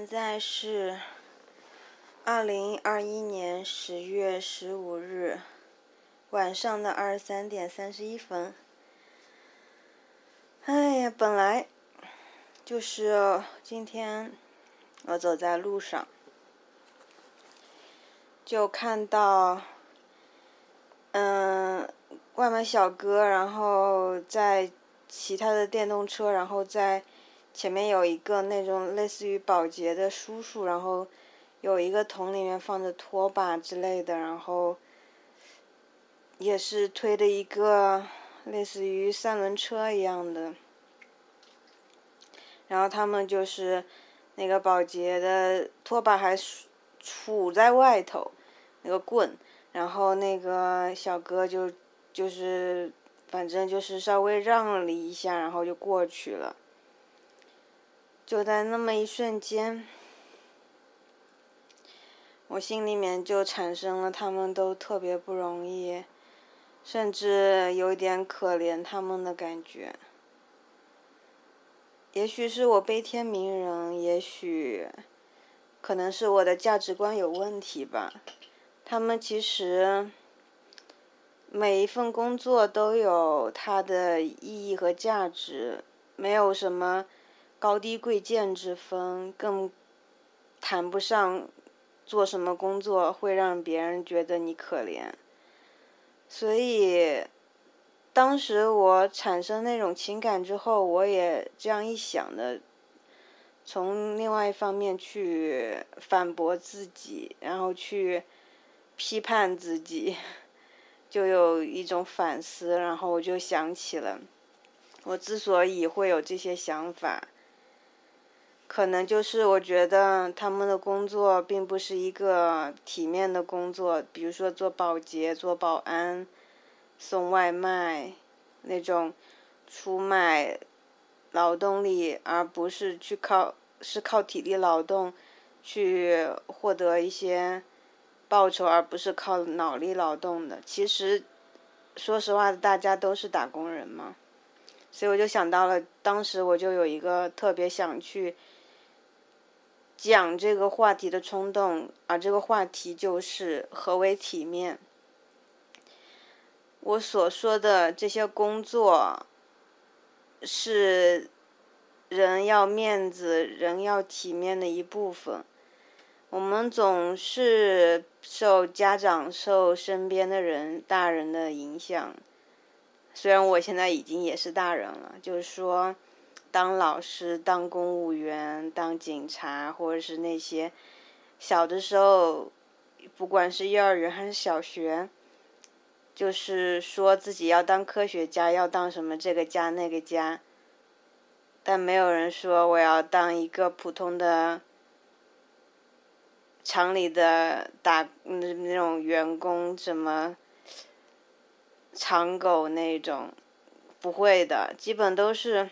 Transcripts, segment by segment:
现在是二零二一年十月十五日晚上的二十三点三十一分。哎呀，本来就是今天我走在路上，就看到嗯外卖小哥，然后在骑他的电动车，然后在。前面有一个那种类似于保洁的叔叔，然后有一个桶里面放着拖把之类的，然后也是推的一个类似于三轮车一样的，然后他们就是那个保洁的拖把还杵在外头，那个棍，然后那个小哥就就是反正就是稍微让了一下，然后就过去了。就在那么一瞬间，我心里面就产生了他们都特别不容易，甚至有点可怜他们的感觉。也许是我悲天悯人，也许可能是我的价值观有问题吧。他们其实每一份工作都有它的意义和价值，没有什么。高低贵贱之分，更谈不上做什么工作会让别人觉得你可怜。所以，当时我产生那种情感之后，我也这样一想的，从另外一方面去反驳自己，然后去批判自己，就有一种反思。然后我就想起了，我之所以会有这些想法。可能就是我觉得他们的工作并不是一个体面的工作，比如说做保洁、做保安、送外卖那种出卖劳动力，而不是去靠是靠体力劳动去获得一些报酬，而不是靠脑力劳动的。其实，说实话，大家都是打工人嘛，所以我就想到了，当时我就有一个特别想去。讲这个话题的冲动，而这个话题就是何为体面。我所说的这些工作，是人要面子、人要体面的一部分。我们总是受家长、受身边的人、大人的影响。虽然我现在已经也是大人了，就是说。当老师、当公务员、当警察，或者是那些小的时候，不管是幼儿园还是小学，就是说自己要当科学家，要当什么这个家那个家，但没有人说我要当一个普通的厂里的打那那种员工，什么厂狗那种，不会的，基本都是。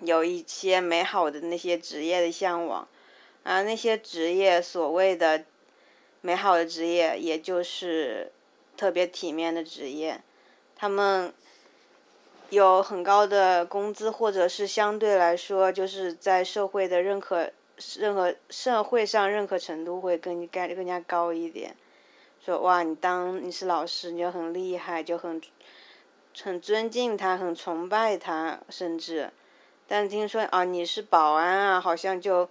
有一些美好的那些职业的向往，啊，那些职业所谓的美好的职业，也就是特别体面的职业，他们有很高的工资，或者是相对来说，就是在社会的认可、任何社会上认可程度会更更更加高一点。说哇，你当你是老师，你就很厉害，就很很尊敬他，很崇拜他，甚至。但听说啊，你是保安啊，好像就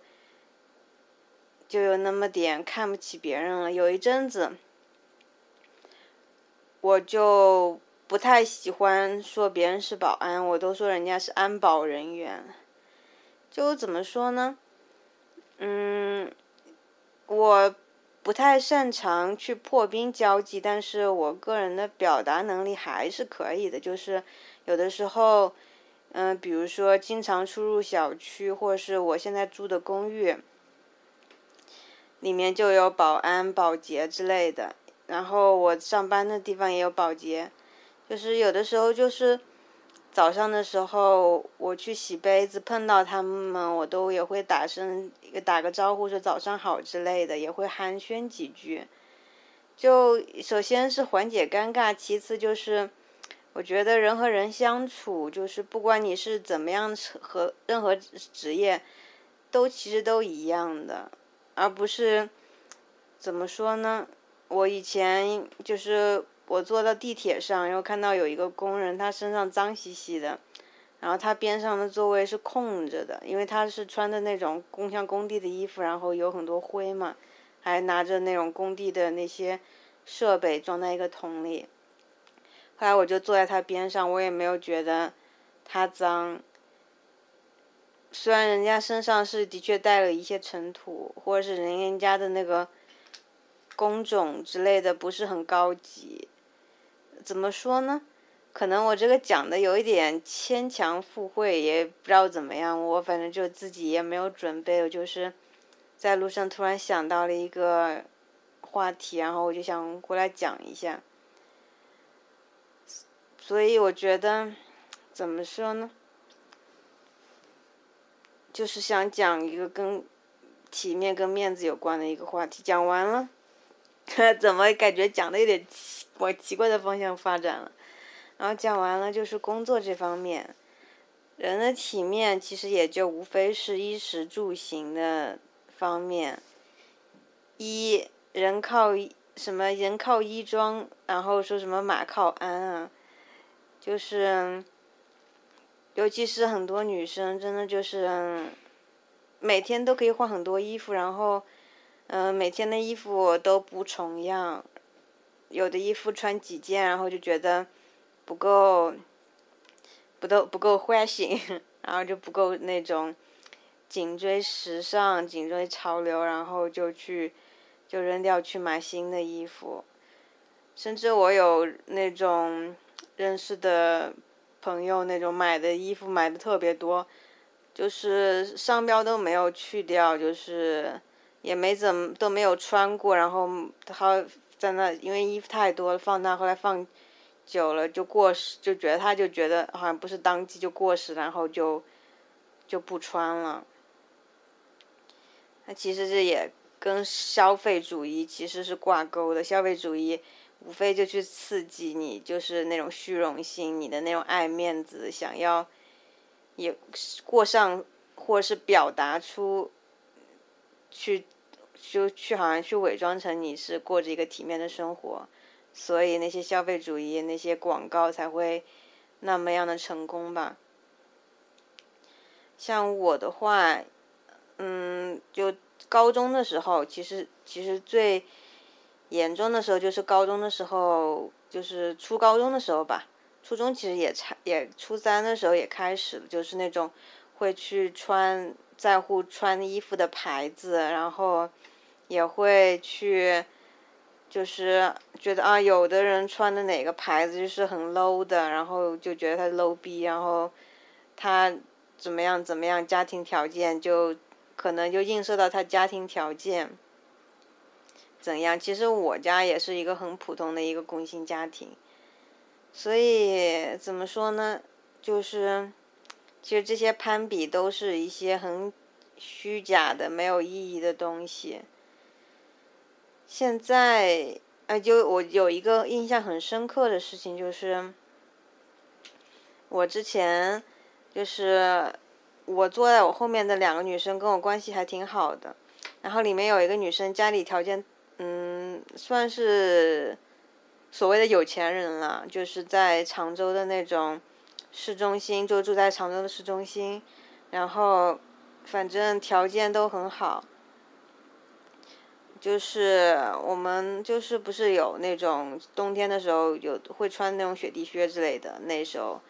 就有那么点看不起别人了。有一阵子，我就不太喜欢说别人是保安，我都说人家是安保人员。就怎么说呢？嗯，我不太擅长去破冰交际，但是我个人的表达能力还是可以的。就是有的时候。嗯，比如说经常出入小区，或是我现在住的公寓，里面就有保安、保洁之类的。然后我上班的地方也有保洁，就是有的时候就是早上的时候我去洗杯子碰到他们，我都也会打声打个招呼说早上好之类的，也会寒暄几句。就首先是缓解尴尬，其次就是。我觉得人和人相处，就是不管你是怎么样和任何职业，都其实都一样的，而不是怎么说呢？我以前就是我坐到地铁上，然后看到有一个工人，他身上脏兮兮的，然后他边上的座位是空着的，因为他是穿的那种工像工地的衣服，然后有很多灰嘛，还拿着那种工地的那些设备装在一个桶里。后来我就坐在他边上，我也没有觉得他脏。虽然人家身上是的确带了一些尘土，或者是人家的那个工种之类的不是很高级，怎么说呢？可能我这个讲的有一点牵强附会，也不知道怎么样。我反正就自己也没有准备，我就是在路上突然想到了一个话题，然后我就想过来讲一下。所以我觉得，怎么说呢？就是想讲一个跟体面、跟面子有关的一个话题。讲完了，怎么感觉讲的有点奇往奇怪的方向发展了？然后讲完了，就是工作这方面，人的体面其实也就无非是衣食住行的方面。衣人靠什么？人靠衣装，然后说什么马靠鞍啊？就是，尤其是很多女生，真的就是每天都可以换很多衣服，然后，嗯，每天的衣服都不重样，有的衣服穿几件，然后就觉得不够，不都不够换新，然后就不够那种紧追时尚、紧追潮流，然后就去就扔掉去买新的衣服，甚至我有那种。认识的朋友那种买的衣服买的特别多，就是商标都没有去掉，就是也没怎么都没有穿过，然后他在那因为衣服太多了放那，后来放久了就过时，就觉得他就觉得好像不是当季就过时，然后就就不穿了。那其实这也跟消费主义其实是挂钩的，消费主义。无非就去刺激你，就是那种虚荣心，你的那种爱面子，想要也过上，或是表达出，去就去好像去伪装成你是过着一个体面的生活，所以那些消费主义那些广告才会那么样的成功吧。像我的话，嗯，就高中的时候，其实其实最。严重的时候就是高中的时候，就是初高中的时候吧。初中其实也差，也初三的时候也开始了，就是那种会去穿在乎穿衣服的牌子，然后也会去，就是觉得啊，有的人穿的哪个牌子就是很 low 的，然后就觉得他 low 逼，然后他怎么样怎么样，家庭条件就可能就映射到他家庭条件。怎样？其实我家也是一个很普通的一个工薪家庭，所以怎么说呢？就是，其实这些攀比都是一些很虚假的、没有意义的东西。现在，哎，就我有一个印象很深刻的事情，就是我之前就是我坐在我后面的两个女生跟我关系还挺好的，然后里面有一个女生家里条件。算是所谓的有钱人了，就是在常州的那种市中心，就住在常州的市中心，然后反正条件都很好。就是我们就是不是有那种冬天的时候有会穿那种雪地靴之类的，那时候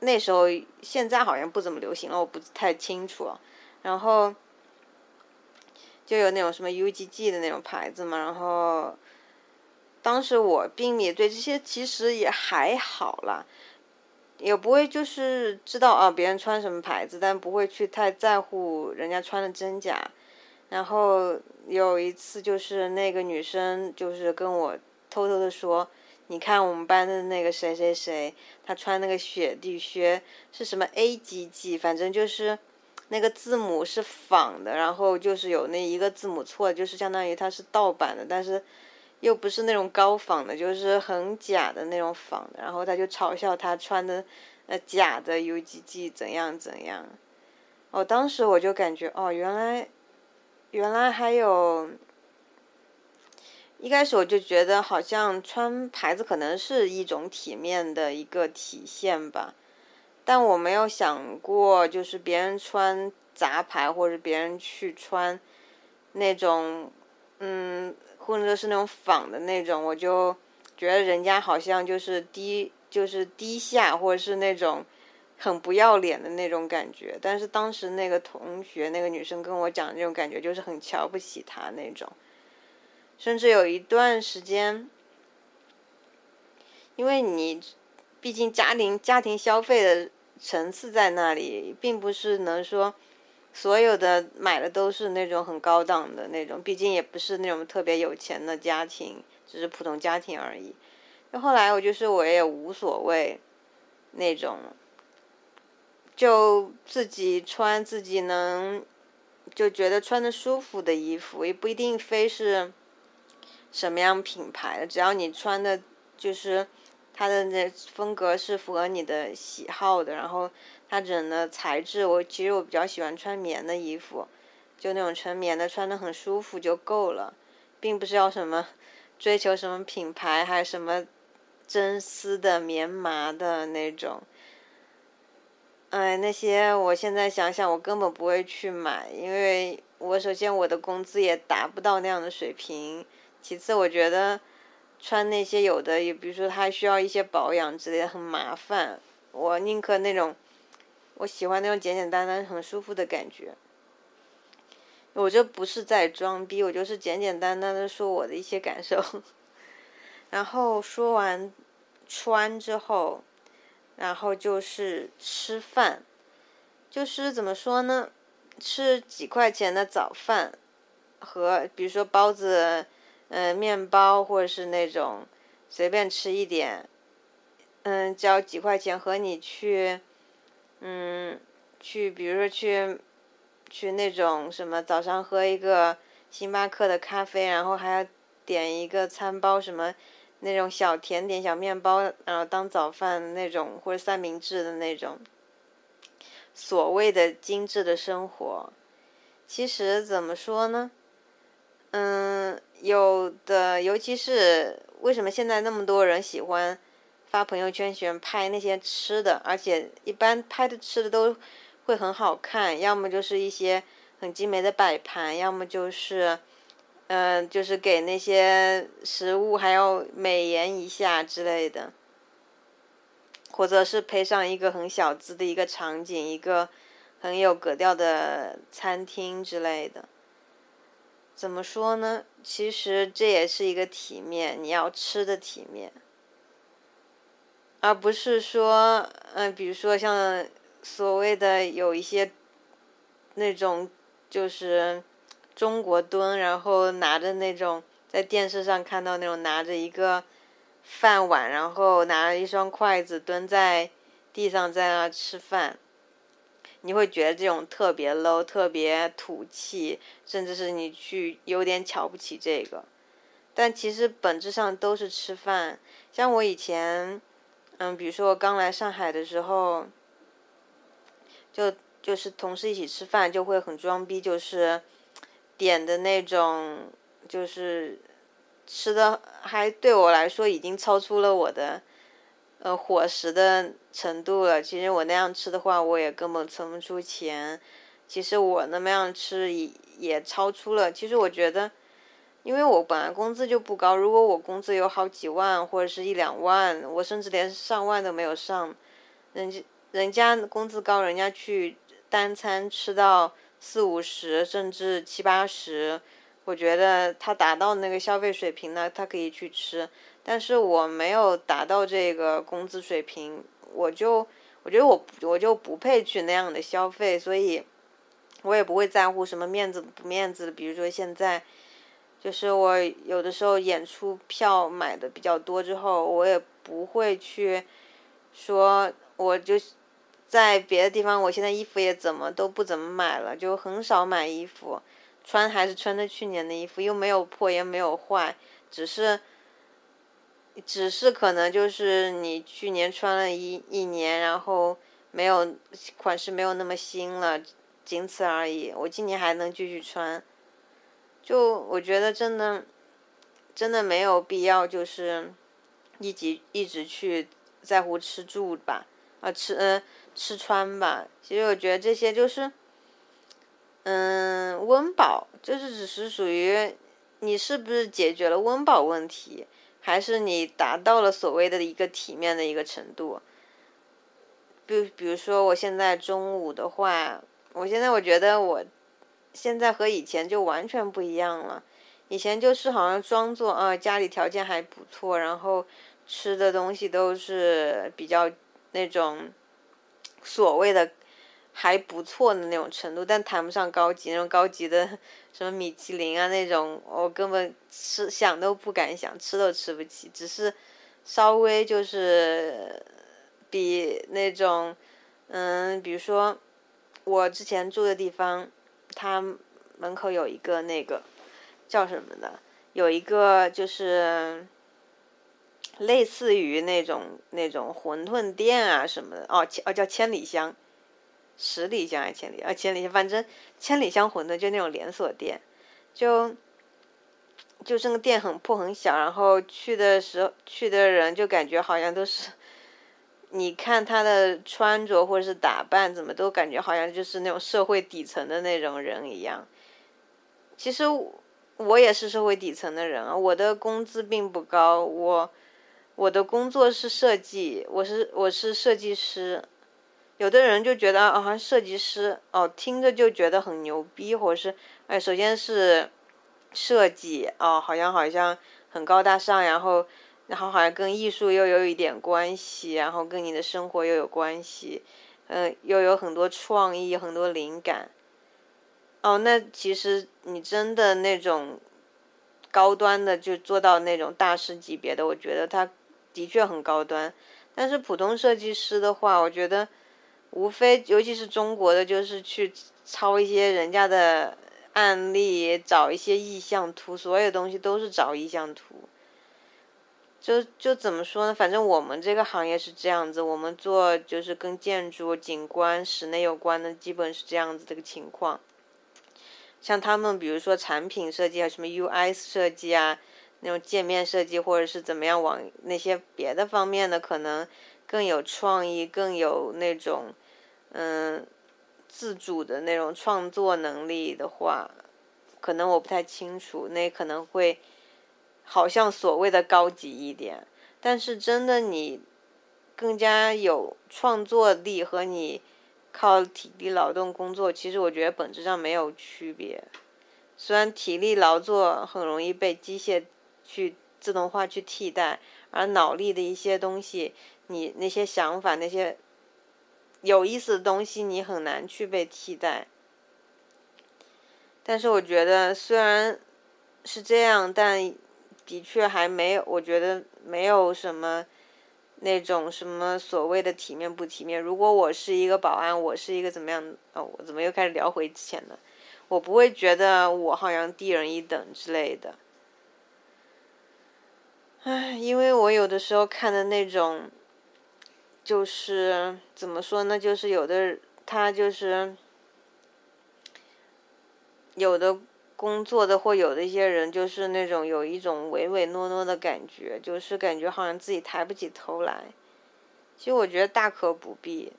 那时候现在好像不怎么流行了，我不太清楚，然后。就有那种什么 UGG 的那种牌子嘛，然后当时我并也对这些其实也还好啦，也不会就是知道啊别人穿什么牌子，但不会去太在乎人家穿的真假。然后有一次就是那个女生就是跟我偷偷的说，你看我们班的那个谁谁谁，他穿那个雪地靴是什么 AGG，反正就是。那个字母是仿的，然后就是有那一个字母错，就是相当于它是盗版的，但是又不是那种高仿的，就是很假的那种仿的。然后他就嘲笑他穿的呃假的 UGG 怎样怎样，哦，当时我就感觉哦，原来，原来还有，一开始我就觉得好像穿牌子可能是一种体面的一个体现吧，但我没有想过就是别人穿杂牌或者别人去穿那种，嗯，或者是那种仿的那种，我就觉得人家好像就是低就是低下或者是那种。很不要脸的那种感觉，但是当时那个同学那个女生跟我讲那种感觉，就是很瞧不起他那种。甚至有一段时间，因为你毕竟家庭家庭消费的层次在那里，并不是能说所有的买的都是那种很高档的那种，毕竟也不是那种特别有钱的家庭，只是普通家庭而已。那后来我就是我也无所谓那种。就自己穿自己能就觉得穿的舒服的衣服，也不一定非是什么样品牌的，只要你穿的就是它的那风格是符合你的喜好的，然后它整的材质，我其实我比较喜欢穿棉的衣服，就那种纯棉的，穿的很舒服就够了，并不是要什么追求什么品牌，还有什么真丝的、棉麻的那种。哎，那些我现在想想，我根本不会去买，因为我首先我的工资也达不到那样的水平，其次我觉得穿那些有的，也比如说它需要一些保养之类的，很麻烦。我宁可那种，我喜欢那种简简单单、很舒服的感觉。我这不是在装逼，我就是简简单单的说我的一些感受。然后说完穿之后。然后就是吃饭，就是怎么说呢？吃几块钱的早饭，和比如说包子、嗯面包，或者是那种随便吃一点，嗯交几块钱和你去，嗯去比如说去去那种什么早上喝一个星巴克的咖啡，然后还要点一个餐包什么。那种小甜点、小面包，然后当早饭那种，或者三明治的那种，所谓的精致的生活，其实怎么说呢？嗯，有的，尤其是为什么现在那么多人喜欢发朋友圈，喜欢拍那些吃的，而且一般拍的吃的都会很好看，要么就是一些很精美的摆盘，要么就是。嗯，就是给那些食物还要美颜一下之类的，或者是配上一个很小资的一个场景，一个很有格调的餐厅之类的。怎么说呢？其实这也是一个体面，你要吃的体面，而不是说，嗯，比如说像所谓的有一些那种就是。中国蹲，然后拿着那种在电视上看到那种拿着一个饭碗，然后拿着一双筷子蹲在地上在那吃饭，你会觉得这种特别 low，特别土气，甚至是你去有点瞧不起这个。但其实本质上都是吃饭。像我以前，嗯，比如说我刚来上海的时候，就就是同事一起吃饭就会很装逼，就是。点的那种，就是吃的还对我来说已经超出了我的，呃伙食的程度了。其实我那样吃的话，我也根本存不出钱。其实我那么样吃也也超出了。其实我觉得，因为我本来工资就不高，如果我工资有好几万或者是一两万，我甚至连上万都没有上，人家人家工资高，人家去单餐吃到。四五十甚至七八十，我觉得他达到那个消费水平呢，他可以去吃。但是我没有达到这个工资水平，我就我觉得我我就不配去那样的消费，所以我也不会在乎什么面子不面子的。比如说现在，就是我有的时候演出票买的比较多之后，我也不会去说我就。在别的地方，我现在衣服也怎么都不怎么买了，就很少买衣服，穿还是穿的去年的衣服，又没有破也没有坏，只是，只是可能就是你去年穿了一一年，然后没有款式没有那么新了，仅此而已。我今年还能继续穿，就我觉得真的，真的没有必要，就是一直一直去在乎吃住吧，啊吃嗯吃穿吧。其实我觉得这些就是，嗯温饱，就是只是属于你是不是解决了温饱问题，还是你达到了所谓的一个体面的一个程度。比比如说，我现在中午的话，我现在我觉得我，现在和以前就完全不一样了。以前就是好像装作啊家里条件还不错，然后吃的东西都是比较那种所谓的还不错的那种程度，但谈不上高级那种高级的什么米其林啊那种，我根本吃想都不敢想，吃都吃不起，只是稍微就是。比那种，嗯，比如说，我之前住的地方，它门口有一个那个叫什么的，有一个就是类似于那种那种馄饨店啊什么的，哦，哦叫千里香，十里香还是千里啊？千里香，反正千里香馄饨就那种连锁店，就就那个店很破很小，然后去的时候去的人就感觉好像都是。你看他的穿着或者是打扮，怎么都感觉好像就是那种社会底层的那种人一样。其实我也是社会底层的人啊，我的工资并不高，我我的工作是设计，我是我是设计师。有的人就觉得啊，设计师哦，听着就觉得很牛逼，或者是哎，首先是设计哦，好像好像很高大上，然后。然后好像跟艺术又有一点关系，然后跟你的生活又有关系，嗯，又有很多创意，很多灵感。哦，那其实你真的那种高端的，就做到那种大师级别的，我觉得他的确很高端。但是普通设计师的话，我觉得无非，尤其是中国的，就是去抄一些人家的案例，找一些意向图，所有东西都是找意向图。就就怎么说呢？反正我们这个行业是这样子，我们做就是跟建筑、景观、室内有关的，基本是这样子的一个情况。像他们，比如说产品设计啊，什么 UI 设计啊，那种界面设计，或者是怎么样往那些别的方面的，可能更有创意，更有那种嗯自主的那种创作能力的话，可能我不太清楚，那可能会。好像所谓的高级一点，但是真的你更加有创作力和你靠体力劳动工作，其实我觉得本质上没有区别。虽然体力劳作很容易被机械去自动化去替代，而脑力的一些东西，你那些想法那些有意思的东西，你很难去被替代。但是我觉得虽然是这样，但。的确还没有，我觉得没有什么那种什么所谓的体面不体面。如果我是一个保安，我是一个怎么样？哦，我怎么又开始聊回之前的？我不会觉得我好像低人一等之类的。唉，因为我有的时候看的那种，就是怎么说呢？就是有的他就是有的。工作的或有的一些人就是那种有一种唯唯诺诺的感觉，就是感觉好像自己抬不起头来。其实我觉得大可不必，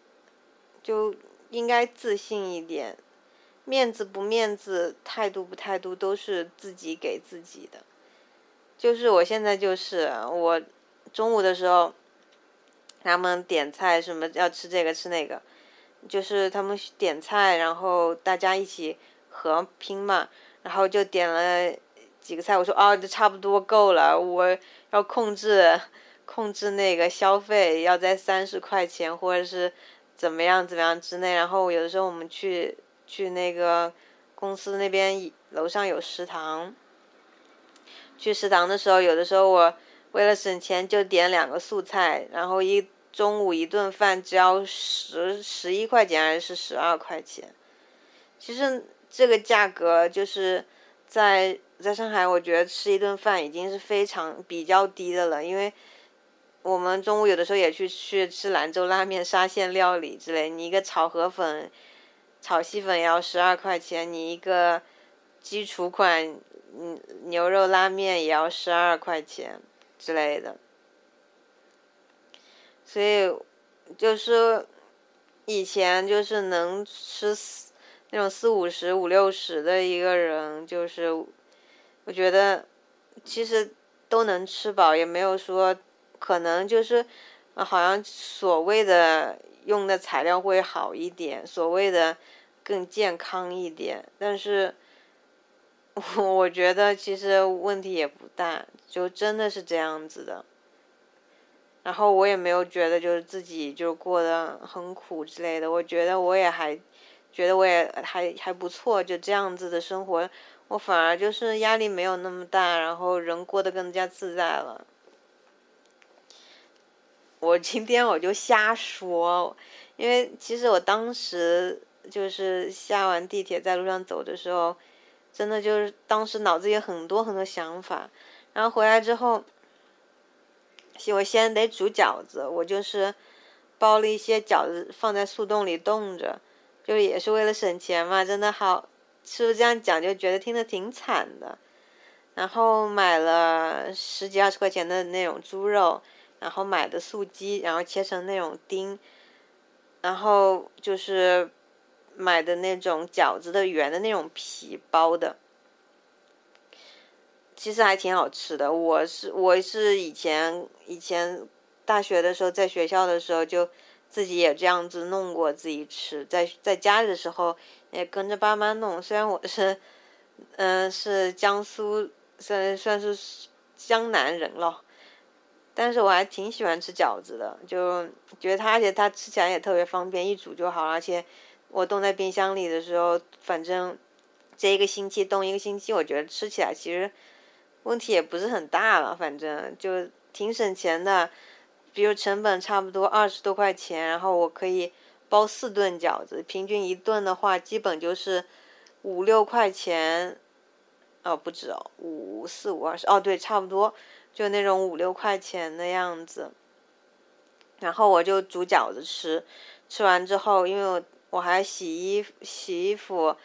就应该自信一点，面子不面子，态度不态度，都是自己给自己的。就是我现在就是我中午的时候，他们点菜什么要吃这个吃那个，就是他们点菜，然后大家一起合拼嘛。然后就点了几个菜，我说哦，这差不多够了，我要控制控制那个消费，要在三十块钱或者是怎么样怎么样之内。然后有的时候我们去去那个公司那边楼上有食堂，去食堂的时候，有的时候我为了省钱就点两个素菜，然后一中午一顿饭只要十十一块钱还是十二块钱，其实。这个价格就是在在上海，我觉得吃一顿饭已经是非常比较低的了。因为我们中午有的时候也去去吃兰州拉面、沙县料理之类，你一个炒河粉炒细粉也要十二块钱，你一个基础款，嗯，牛肉拉面也要十二块钱之类的。所以，就是以前就是能吃四那种四五十、五六十的一个人，就是我觉得其实都能吃饱，也没有说可能就是好像所谓的用的材料会好一点，所谓的更健康一点，但是 我觉得其实问题也不大，就真的是这样子的。然后我也没有觉得就是自己就过得很苦之类的，我觉得我也还，觉得我也还还不错，就这样子的生活，我反而就是压力没有那么大，然后人过得更加自在了。我今天我就瞎说，因为其实我当时就是下完地铁在路上走的时候，真的就是当时脑子有很多很多想法，然后回来之后。我先得煮饺子，我就是包了一些饺子放在速冻里冻着，就是也是为了省钱嘛。真的好，是不是这样讲就觉得听着挺惨的？然后买了十几二十块钱的那种猪肉，然后买的素鸡，然后切成那种丁，然后就是买的那种饺子的圆的那种皮包的。其实还挺好吃的，我是我是以前以前大学的时候在学校的时候就自己也这样子弄过自己吃，在在家里的时候也跟着爸妈弄。虽然我是嗯是江苏算算是江南人了，但是我还挺喜欢吃饺子的，就觉得它而且它吃起来也特别方便，一煮就好，而且我冻在冰箱里的时候，反正这一个星期冻一个星期，我觉得吃起来其实。问题也不是很大了，反正就挺省钱的，比如成本差不多二十多块钱，然后我可以包四顿饺子，平均一顿的话，基本就是五六块钱，哦不止哦，五四五二十，哦对，差不多就那种五六块钱的样子。然后我就煮饺子吃，吃完之后，因为我我还洗衣服洗衣服，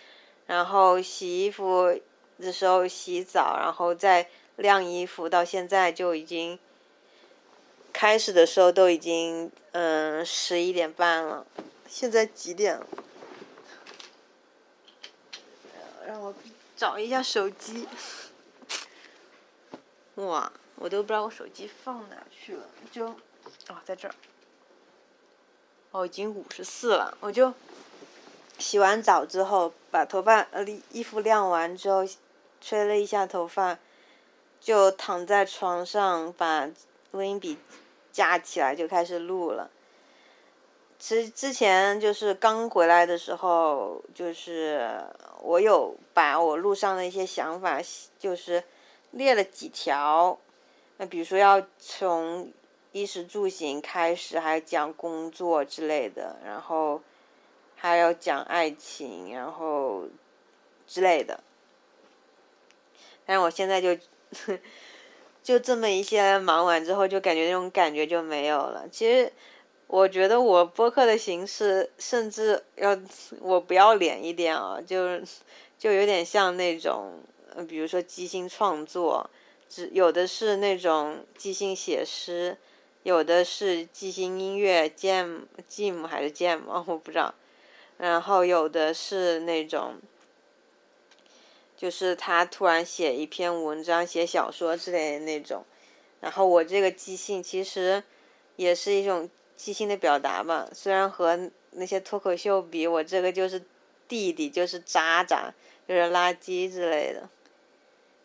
然后洗衣服。的时候洗澡，然后再晾衣服，到现在就已经开始的时候都已经嗯十一点半了。现在几点了？让我找一下手机。哇，我都不知道我手机放哪去了，就哦在这儿。哦，已经五十四了，我就洗完澡之后，把头发呃衣服晾完之后。吹了一下头发，就躺在床上，把录音笔架起来，就开始录了。其实之前就是刚回来的时候，就是我有把我路上的一些想法，就是列了几条。那比如说要从衣食住行开始，还讲工作之类的，然后还要讲爱情，然后之类的。但是我现在就，就这么一些忙完之后，就感觉那种感觉就没有了。其实，我觉得我播客的形式，甚至要我不要脸一点啊，就是就有点像那种，比如说即兴创作，只有的是那种即兴写诗，有的是即兴音乐，jam jam 还是 jam 啊我不知道，然后有的是那种。就是他突然写一篇文章、写小说之类的那种，然后我这个即兴其实也是一种即兴的表达吧。虽然和那些脱口秀比，我这个就是弟弟，就是渣渣，就是垃圾之类的。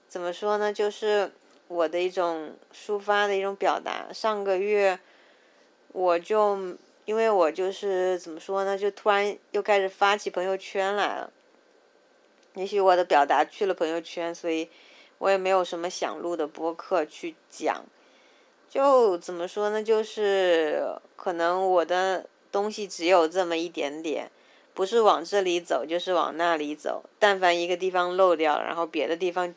怎么说呢？就是我的一种抒发的一种表达。上个月我就因为我就是怎么说呢，就突然又开始发起朋友圈来了。也许我的表达去了朋友圈，所以我也没有什么想录的播客去讲。就怎么说呢？就是可能我的东西只有这么一点点，不是往这里走，就是往那里走。但凡一个地方漏掉，然后别的地方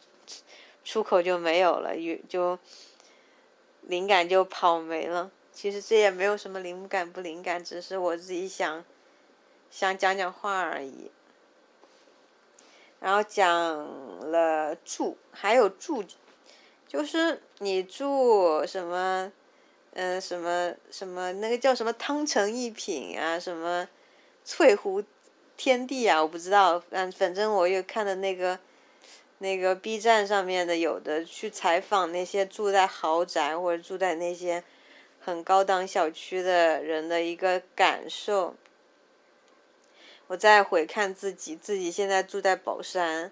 出口就没有了，就灵感就跑没了。其实这也没有什么灵感不灵感，只是我自己想。想讲讲话而已。然后讲了住，还有住，就是你住什么，嗯，什么什么那个叫什么汤臣一品啊，什么翠湖天地啊，我不知道，嗯，反正我又看的那个那个 B 站上面的有的去采访那些住在豪宅或者住在那些很高档小区的人的一个感受。我再回看自己，自己现在住在宝山，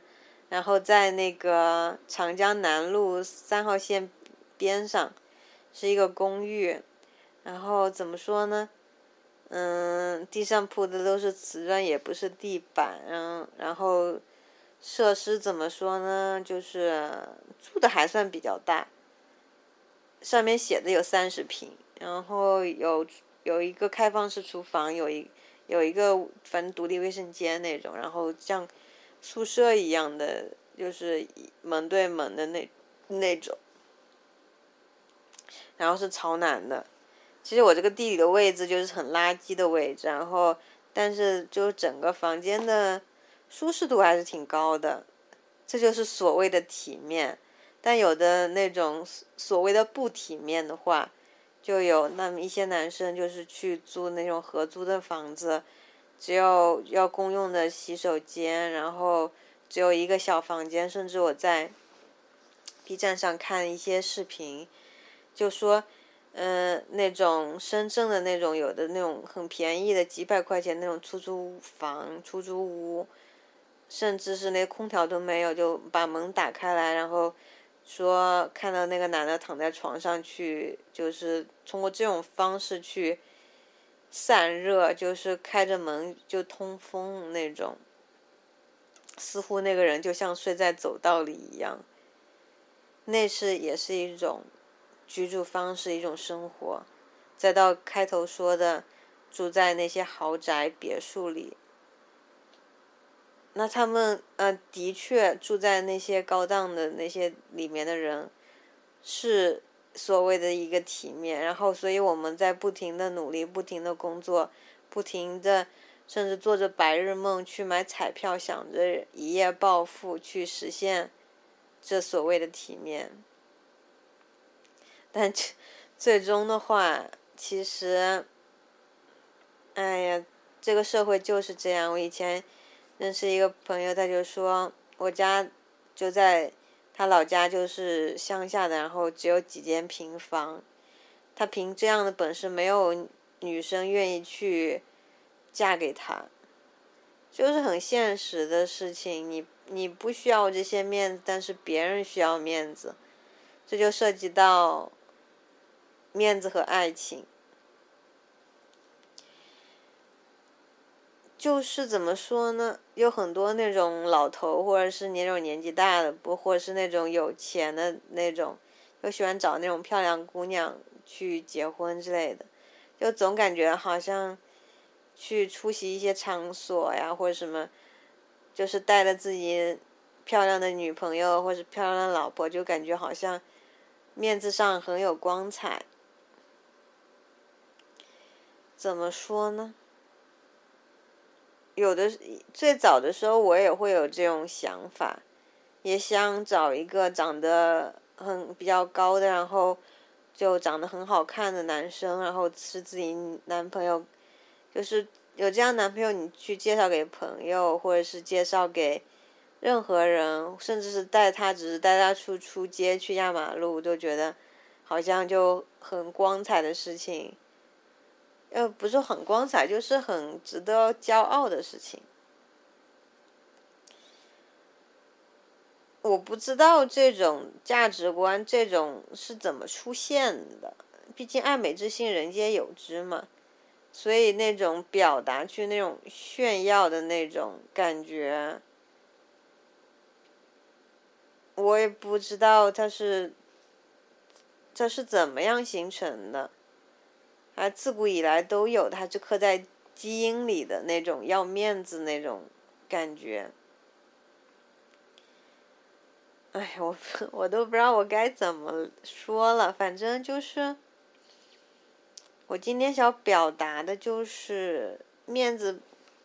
然后在那个长江南路三号线边上，是一个公寓，然后怎么说呢？嗯，地上铺的都是瓷砖，也不是地板，然然后设施怎么说呢？就是住的还算比较大，上面写的有三十平，然后有有一个开放式厨房，有一。有一个反正独立卫生间那种，然后像宿舍一样的，就是门对门的那那种，然后是朝南的。其实我这个地理的位置就是很垃圾的位置，然后但是就整个房间的舒适度还是挺高的，这就是所谓的体面。但有的那种所谓的不体面的话。就有那么一些男生，就是去租那种合租的房子，只有要公用的洗手间，然后只有一个小房间。甚至我在 B 站上看一些视频，就说，嗯，那种深圳的那种有的那种很便宜的几百块钱那种出租房、出租屋，甚至是那空调都没有，就把门打开来，然后。说看到那个男的躺在床上去，就是通过这种方式去散热，就是开着门就通风那种，似乎那个人就像睡在走道里一样。那是也是一种居住方式，一种生活。再到开头说的，住在那些豪宅别墅里。那他们呃，的确住在那些高档的那些里面的人，是所谓的一个体面。然后，所以我们在不停的努力，不停的工作，不停的，甚至做着白日梦去买彩票，想着一夜暴富，去实现这所谓的体面。但最终的话，其实，哎呀，这个社会就是这样。我以前。认识一个朋友，他就说我家就在他老家，就是乡下的，然后只有几间平房。他凭这样的本事，没有女生愿意去嫁给他，就是很现实的事情。你你不需要这些面子，但是别人需要面子，这就涉及到面子和爱情。就是怎么说呢？有很多那种老头，或者是那种年纪大的，不，或者是那种有钱的那种，就喜欢找那种漂亮姑娘去结婚之类的，就总感觉好像去出席一些场所呀，或者什么，就是带着自己漂亮的女朋友或者漂亮的老婆，就感觉好像面子上很有光彩。怎么说呢？有的最早的时候，我也会有这种想法，也想找一个长得很比较高的，然后就长得很好看的男生，然后是自己男朋友，就是有这样男朋友，你去介绍给朋友，或者是介绍给任何人，甚至是带他，只是带他出出街去压马路，都觉得好像就很光彩的事情。呃，不是很光彩，就是很值得骄傲的事情。我不知道这种价值观，这种是怎么出现的。毕竟爱美之心，人皆有之嘛。所以那种表达，去那种炫耀的那种感觉，我也不知道它是，它是怎么样形成的。啊，自古以来都有，它就刻在基因里的那种要面子那种感觉。哎，我我都不知道我该怎么说了，反正就是，我今天想表达的就是面子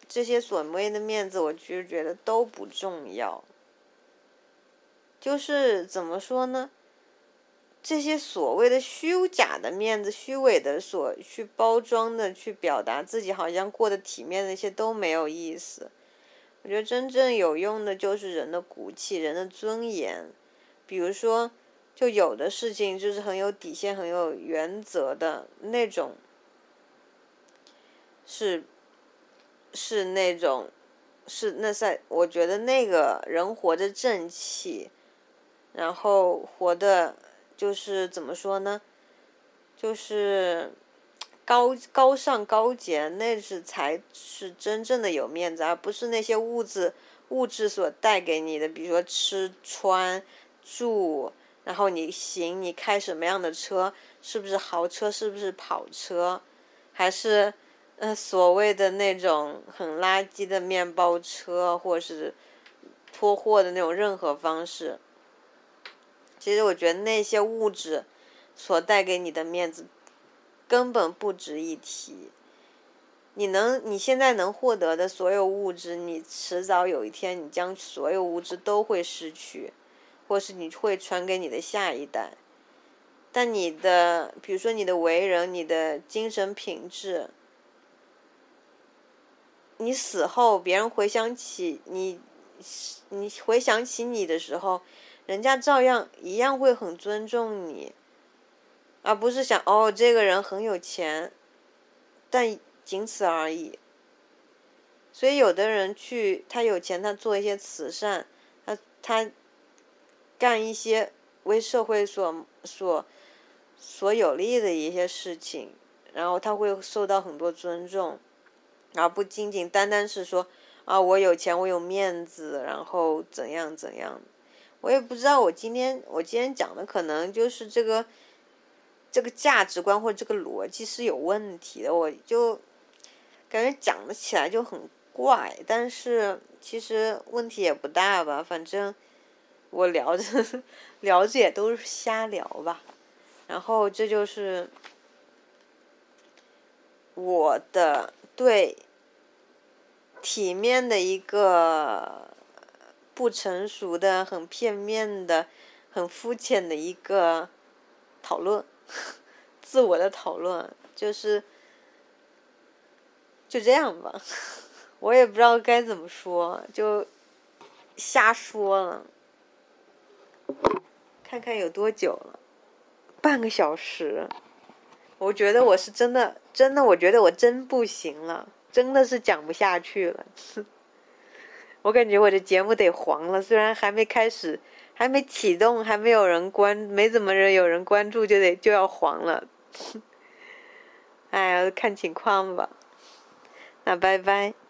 这些所谓的面子，我其实觉得都不重要。就是怎么说呢？这些所谓的虚假的面子、虚伪的所去包装的、去表达自己好像过得体面的那些都没有意思。我觉得真正有用的就是人的骨气、人的尊严。比如说，就有的事情就是很有底线、很有原则的那种，是是那种是那在我觉得那个人活着正气，然后活的。就是怎么说呢？就是高高尚高洁，那是才是真正的有面子，而不是那些物质物质所带给你的，比如说吃穿住，然后你行，你开什么样的车，是不是豪车，是不是跑车，还是呃所谓的那种很垃圾的面包车，或者是拖货的那种任何方式。其实我觉得那些物质所带给你的面子根本不值一提。你能你现在能获得的所有物质，你迟早有一天你将所有物质都会失去，或是你会传给你的下一代。但你的，比如说你的为人，你的精神品质，你死后别人回想起你，你回想起你的时候。人家照样一样会很尊重你，而不是想哦这个人很有钱，但仅此而已。所以有的人去他有钱，他做一些慈善，他他干一些为社会所所所有利的一些事情，然后他会受到很多尊重，而不仅仅单单是说啊我有钱我有面子，然后怎样怎样。我也不知道，我今天我今天讲的可能就是这个，这个价值观或者这个逻辑是有问题的，我就感觉讲的起来就很怪，但是其实问题也不大吧，反正我聊着 聊着也都是瞎聊吧，然后这就是我的对体面的一个。不成熟的、很片面的、很肤浅的一个讨论，自我的讨论，就是就这样吧。我也不知道该怎么说，就瞎说了。看看有多久了，半个小时。我觉得我是真的，真的，我觉得我真不行了，真的是讲不下去了。我感觉我的节目得黄了，虽然还没开始，还没启动，还没有人关，没怎么人有人关注，就得就要黄了。哎呀，看情况吧。那拜拜。